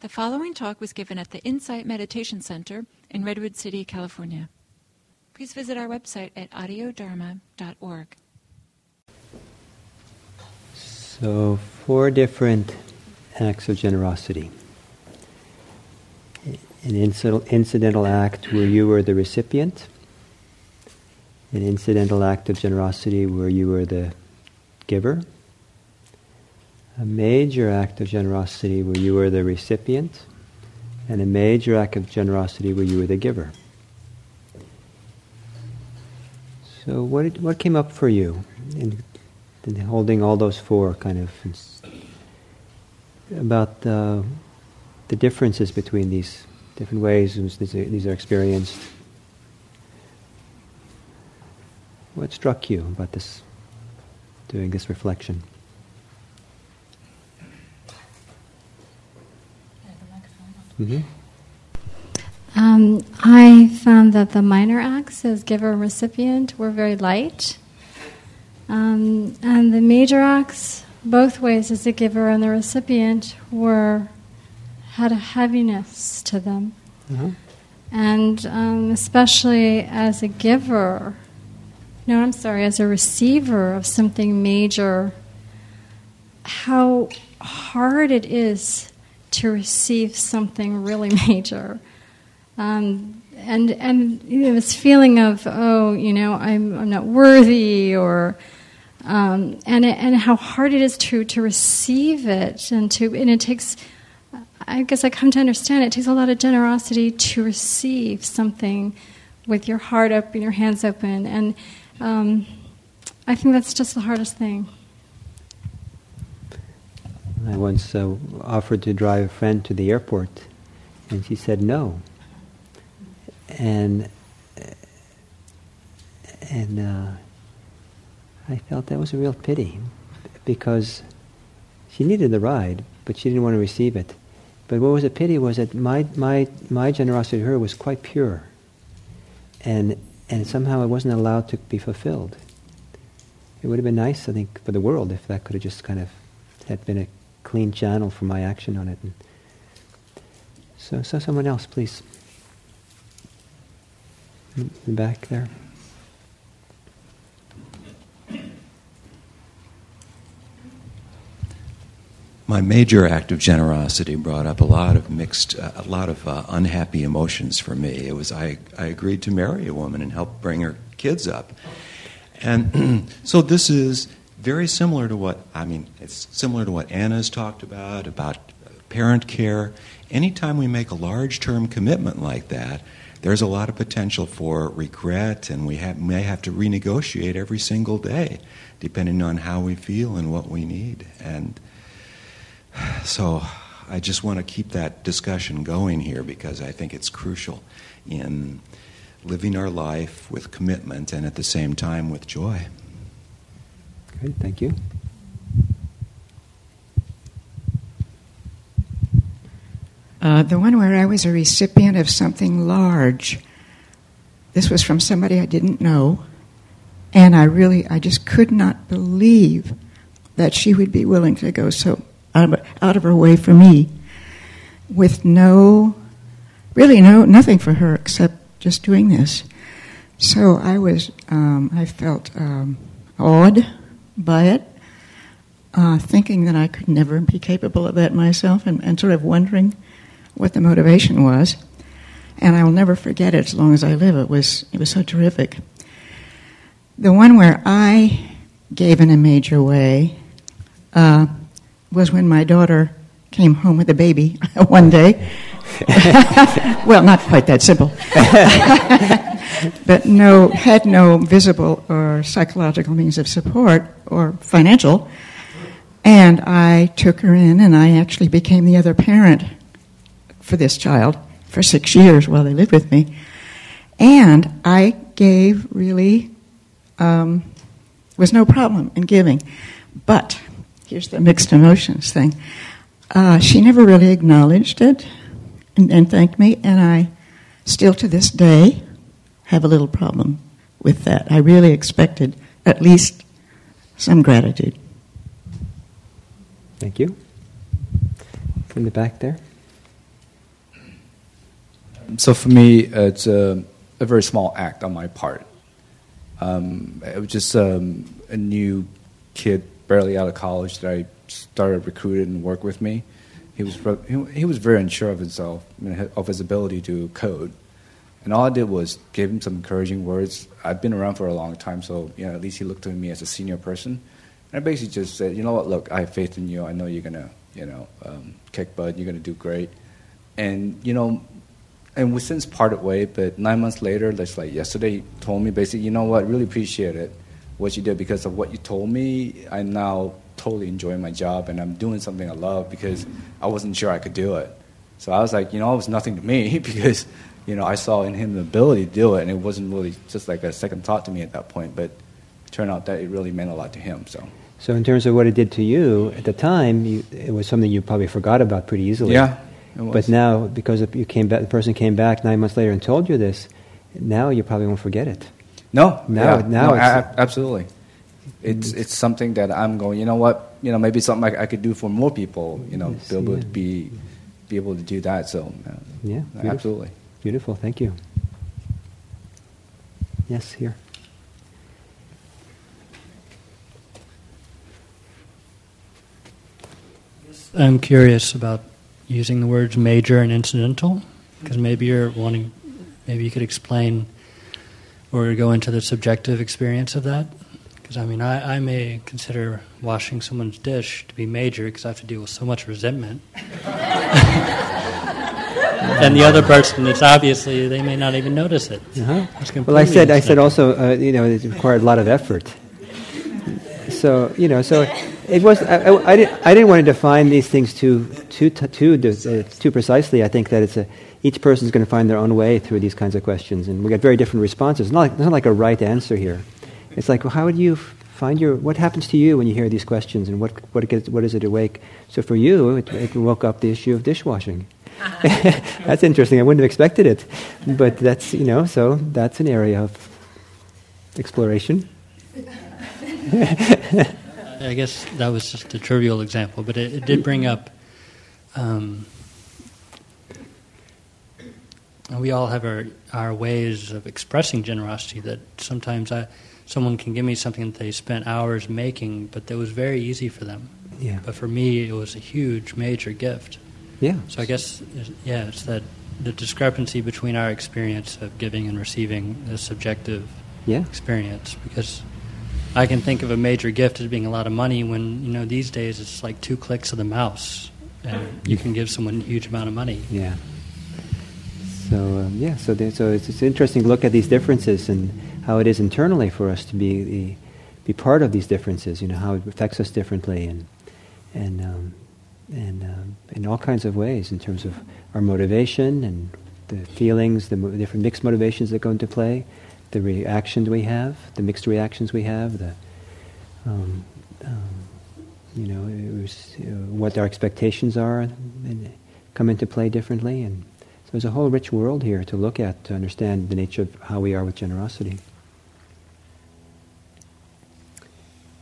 The following talk was given at the Insight Meditation Center in Redwood City, California. Please visit our website at audiodharma.org. So, four different acts of generosity. An incidental act where you were the recipient, an incidental act of generosity where you were the giver a major act of generosity where you were the recipient, and a major act of generosity where you were the giver. So, what, did, what came up for you in, in, holding all those four kind of about uh, the differences between these different ways these are, these are experienced? What struck you about this, doing this reflection? Mm-hmm. Um, I found that the minor acts as giver and recipient were very light. Um, and the major acts, both ways as the giver and the recipient, were had a heaviness to them. Mm-hmm. And um, especially as a giver, no, I'm sorry, as a receiver of something major, how hard it is to receive something really major. Um, and and you know, this feeling of oh you know I'm I'm not worthy or um, and and how hard it is to to receive it and to and it takes I guess I come to understand it takes a lot of generosity to receive something with your heart open your hands open and um, I think that's just the hardest thing. I once uh, offered to drive a friend to the airport, and she said no. And and uh, I felt that was a real pity because she needed the ride, but she didn't want to receive it. But what was a pity was that my my my generosity to her was quite pure, and and somehow it wasn't allowed to be fulfilled. It would have been nice, I think, for the world if that could have just kind of had been a clean channel for my action on it. And so, so someone else, please. In the back there. My major act of generosity brought up a lot of mixed, uh, a lot of uh, unhappy emotions for me. It was I, I agreed to marry a woman and help bring her kids up. And so this is very similar to what, I mean, it's similar to what Anna's talked about, about parent care. Anytime we make a large term commitment like that, there's a lot of potential for regret, and we have, may have to renegotiate every single day, depending on how we feel and what we need. And so I just want to keep that discussion going here because I think it's crucial in living our life with commitment and at the same time with joy. Thank you. Uh, the one where I was a recipient of something large. This was from somebody I didn't know, and I really, I just could not believe that she would be willing to go so out of, out of her way for me, with no, really no, nothing for her except just doing this. So I was, um, I felt um, awed by it, uh, thinking that I could never be capable of that myself, and, and sort of wondering what the motivation was. And I will never forget it as long as I live. It was it was so terrific. The one where I gave in a major way uh, was when my daughter came home with a baby one day. well, not quite that simple. but no, had no visible or psychological means of support or financial. And I took her in, and I actually became the other parent for this child for six years while they lived with me. And I gave really, um, was no problem in giving. But here's the mixed emotions thing. Uh, she never really acknowledged it and, and thanked me, and I still to this day have a little problem with that. I really expected at least some gratitude. Thank you. From the back there. so for me, it's a, a, very small act on my part. Um, it was just um, a new kid, barely out of college, that I started recruiting and work with me. He was he, was very unsure of himself, of his ability to code, and all I did was give him some encouraging words. I've been around for a long time, so you know, at least he looked at me as a senior person. And I basically just said, you know what, look, I have faith in you. I know you're gonna, you know, um, kick butt. You're gonna do great. And you know, and we since parted way. But nine months later, just like yesterday, he told me basically, you know what, really appreciate it what you did because of what you told me. I now totally enjoying my job and I'm doing something I love because I wasn't sure I could do it. So I was like, you know, it was nothing to me because, you know, I saw in him the ability to do it and it wasn't really just like a second thought to me at that point. But it turned out that it really meant a lot to him. So. So in terms of what it did to you at the time, you, it was something you probably forgot about pretty easily. Yeah. But now, because you came back, the person came back nine months later and told you this, now you probably won't forget it. No, now, yeah, now no, absolutely it's it's something that I'm going. You know what? You know, maybe something I, I could do for more people. You know, be able to be be able to do that. So uh, yeah, beautiful. absolutely beautiful. Thank you. Yes, here. I'm curious about using the words major and incidental because maybe you're wanting, maybe you could explain or go into the subjective experience of that. Because I mean, I, I may consider washing someone's dish to be major because I have to deal with so much resentment. and the other person, it's obviously they may not even notice it. Uh-huh. Well, I said, I said also, uh, you know, it required a lot of effort. So you know, so it was. I, I, I, didn't, I didn't want to define these things too too too uh, too precisely. I think that it's a each person is going to find their own way through these kinds of questions, and we get very different responses. Not like, it's not like a right answer here. It's like, well, how do you find your, what happens to you when you hear these questions and what, what, gets, what does it awake? So for you, it, it woke up the issue of dishwashing. that's interesting. I wouldn't have expected it. But that's, you know, so that's an area of exploration. I guess that was just a trivial example, but it, it did bring up. Um, we all have our, our ways of expressing generosity that sometimes I someone can give me something that they spent hours making, but that was very easy for them. Yeah. But for me, it was a huge, major gift. Yeah. So I guess, yeah, it's that the discrepancy between our experience of giving and receiving is subjective yeah. experience. Because I can think of a major gift as being a lot of money when, you know, these days it's like two clicks of the mouse and you can give someone a huge amount of money. Yeah. So, um, yeah, so, so it's, it's interesting to look at these differences and how it is internally for us to be be part of these differences. You know how it affects us differently, and and um, and um, in all kinds of ways in terms of our motivation and the feelings, the mo- different mixed motivations that go into play, the reactions we have, the mixed reactions we have, the um, um you know, was, uh, what our expectations are and come into play differently, and so there's a whole rich world here to look at to understand the nature of how we are with generosity.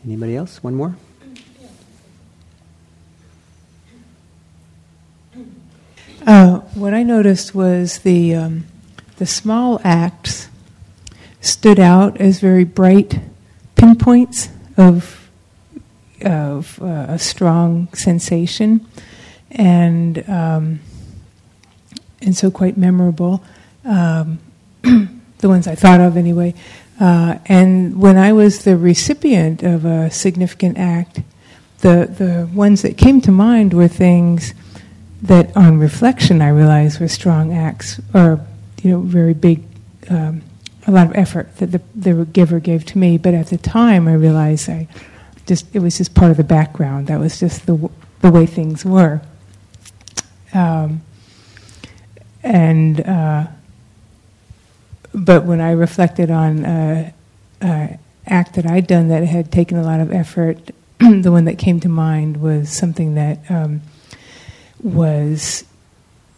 Anybody else? One more? Uh, what I noticed was the um, the small acts stood out as very bright pinpoints of of uh, a strong sensation, and um, and so quite memorable. Um, the ones I thought of anyway. Uh, and when I was the recipient of a significant act, the, the ones that came to mind were things that, on reflection, I realized were strong acts or you know very big, um, a lot of effort that the, the giver gave to me. But at the time, I realized I just it was just part of the background. That was just the the way things were. Um, and uh, but when I reflected on uh, uh, act that I'd done that had taken a lot of effort, the one that came to mind was something that um, was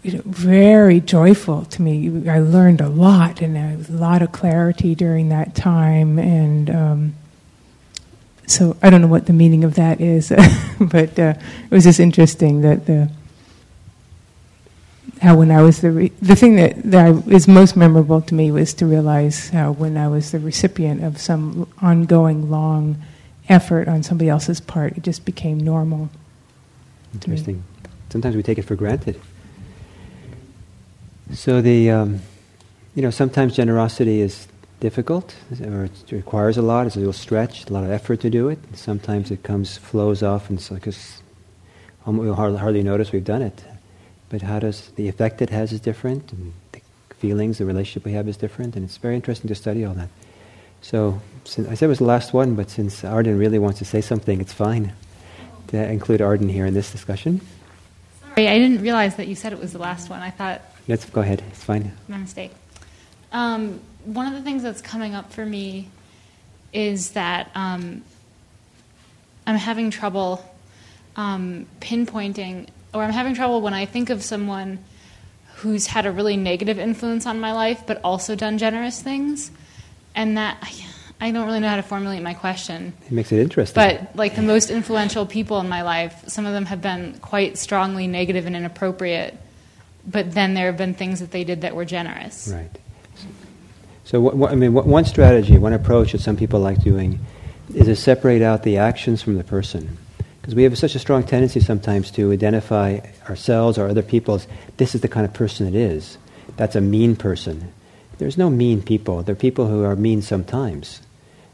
you know, very joyful to me. I learned a lot and a lot of clarity during that time, and um, so I don't know what the meaning of that is, but uh, it was just interesting that the how when I was the re- the thing that that is most memorable to me was to realize how when I was the recipient of some ongoing long effort on somebody else's part, it just became normal. Interesting. Sometimes we take it for granted. So the, um, you know, sometimes generosity is difficult, or it requires a lot. It's a little stretch, a lot of effort to do it. Sometimes it comes, flows off, and it's like we hardly notice we've done it. But how does the effect it has is different, and the feelings, the relationship we have is different, and it's very interesting to study all that. So, I said it was the last one, but since Arden really wants to say something, it's fine to include Arden here in this discussion. Sorry, I didn't realize that you said it was the last one. I thought. Let's go ahead. It's fine. My mistake. Um, one of the things that's coming up for me is that um, I'm having trouble um, pinpointing, or I'm having trouble when I think of someone who's had a really negative influence on my life, but also done generous things, and that I don't really know how to formulate my question. It makes it interesting. But like the most influential people in my life, some of them have been quite strongly negative and inappropriate, but then there have been things that they did that were generous. Right. So, what, what, I mean, what, one strategy, one approach that some people like doing is to separate out the actions from the person. Because we have such a strong tendency sometimes to identify ourselves or other people as this is the kind of person it is. That's a mean person. There's no mean people. There are people who are mean sometimes.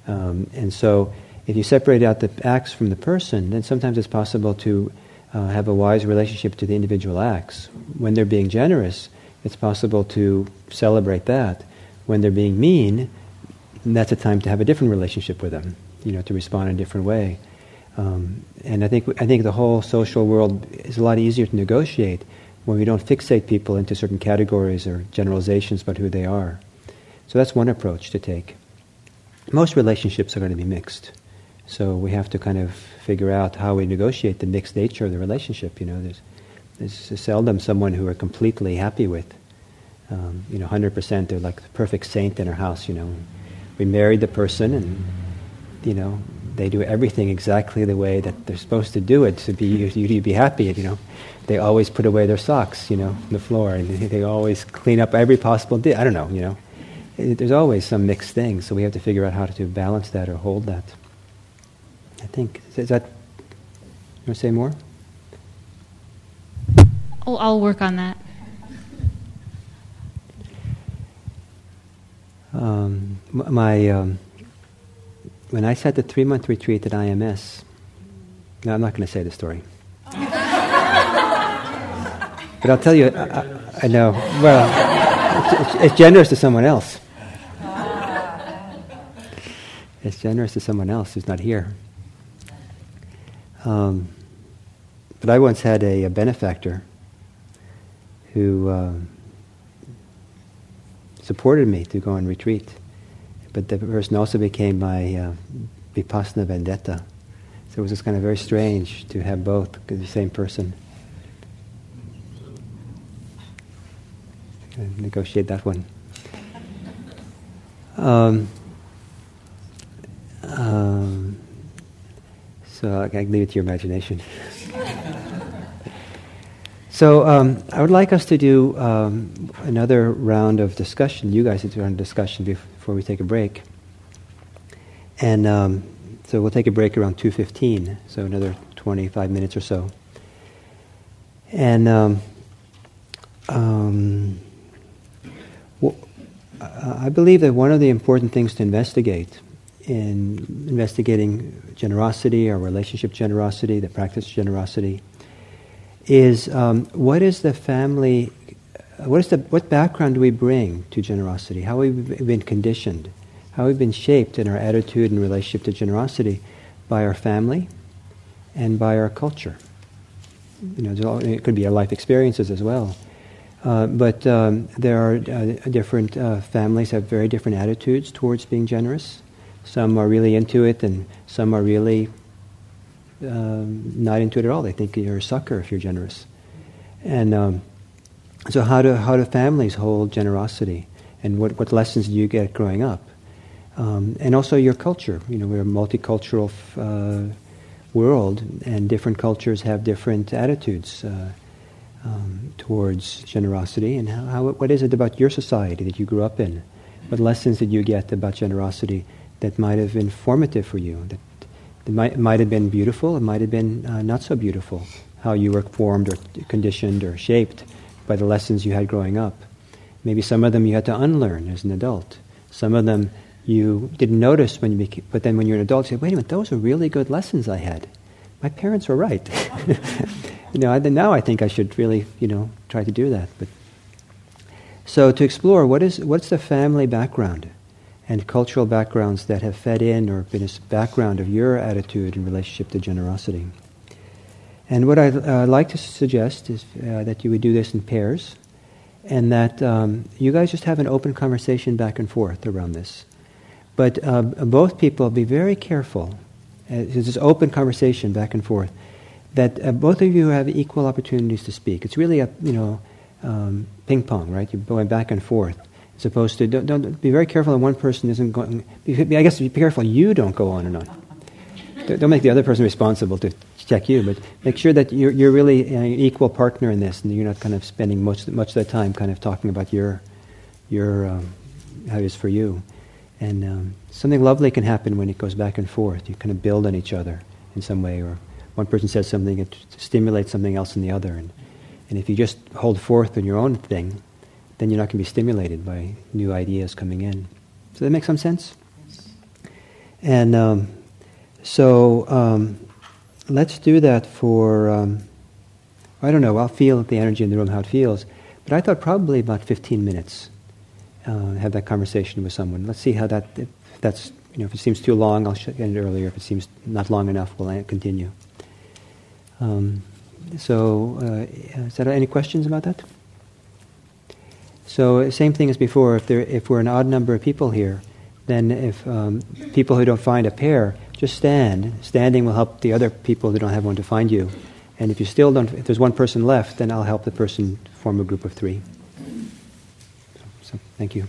Um, and so, if you separate out the acts from the person, then sometimes it's possible to uh, have a wise relationship to the individual acts. When they're being generous, it's possible to celebrate that when they're being mean, that's a time to have a different relationship with them, you know, to respond in a different way. Um, and I think, I think the whole social world is a lot easier to negotiate when we don't fixate people into certain categories or generalizations about who they are. So that's one approach to take. Most relationships are going to be mixed. So we have to kind of figure out how we negotiate the mixed nature of the relationship. You know, there's, there's seldom someone who we're completely happy with um, you know, 100%, they're like the perfect saint in our house, you know. We married the person and, you know, they do everything exactly the way that they're supposed to do it to be you to be happy, you know. They always put away their socks, you know, on the floor, and they always clean up every possible di- I don't know, you know. There's always some mixed things, so we have to figure out how to balance that or hold that. I think, is that, you want to say more? Oh, I'll work on that. Um, my um, when I sat the three month retreat at IMS. No, I'm not going to say the story. but I'll tell you, I, I know. Well, it's, it's, it's, generous to someone else. It's generous to someone else who's not here. Um, but I once had a, a benefactor who. Uh, supported me to go on retreat. But the person also became my uh, vipassana vendetta. So it was just kind of very strange to have both, the same person. negotiate that one. Um, um, so I can leave it to your imagination. So um, I would like us to do um, another round of discussion. You guys do a discussion before we take a break. And um, so we'll take a break around 2.15, so another 25 minutes or so. And um, um, well, I believe that one of the important things to investigate in investigating generosity or relationship generosity, the practice generosity, is um, what is the family, what, is the, what background do we bring to generosity? How have we been conditioned? How have we been shaped in our attitude and relationship to generosity by our family and by our culture? You know, it could be our life experiences as well. Uh, but um, there are uh, different uh, families have very different attitudes towards being generous. Some are really into it, and some are really um, not into it at all. They think you're a sucker if you're generous. And um, so, how do how do families hold generosity, and what what lessons do you get growing up? Um, and also your culture. You know, we're a multicultural uh, world, and different cultures have different attitudes. Uh, um, towards generosity, and how, how, what is it about your society that you grew up in? What lessons did you get about generosity that might have been formative for you? That, that might, might have been beautiful, it might have been uh, not so beautiful. How you were formed or conditioned or shaped by the lessons you had growing up. Maybe some of them you had to unlearn as an adult. Some of them you didn't notice when you became, but then when you're an adult, you say, wait a minute, those are really good lessons I had. My parents were right. you know, now I think I should really, you know, try to do that. But so to explore what is what's the family background and cultural backgrounds that have fed in or been a background of your attitude in relationship to generosity. And what I'd uh, like to suggest is uh, that you would do this in pairs and that um, you guys just have an open conversation back and forth around this. But uh, both people be very careful. Uh, it's this open conversation back and forth. That uh, both of you have equal opportunities to speak. It's really a you know um, ping pong, right? You're going back and forth. As opposed to don't, don't be very careful that one person isn't going. I guess be careful you don't go on and on. Don't make the other person responsible to check you, but make sure that you're, you're really an equal partner in this, and you're not kind of spending much much of the time kind of talking about your your um, how it is for you. And um, something lovely can happen when it goes back and forth. You kind of build on each other in some way, or one person says something, it stimulates something else in the other. And, and if you just hold forth on your own thing, then you're not going to be stimulated by new ideas coming in. Does that make some sense? And um, so um, let's do that for, um, I don't know, I'll feel the energy in the room, how it feels. But I thought probably about 15 minutes uh, have that conversation with someone. Let's see how that, if that's, you know, if it seems too long, I'll end it earlier. If it seems not long enough, we'll continue. Um, so, uh, is there any questions about that? So, same thing as before. If there, if we're an odd number of people here, then if um, people who don't find a pair, just stand. Standing will help the other people who don't have one to find you. And if you still don't, if there's one person left, then I'll help the person form a group of three. So, thank you.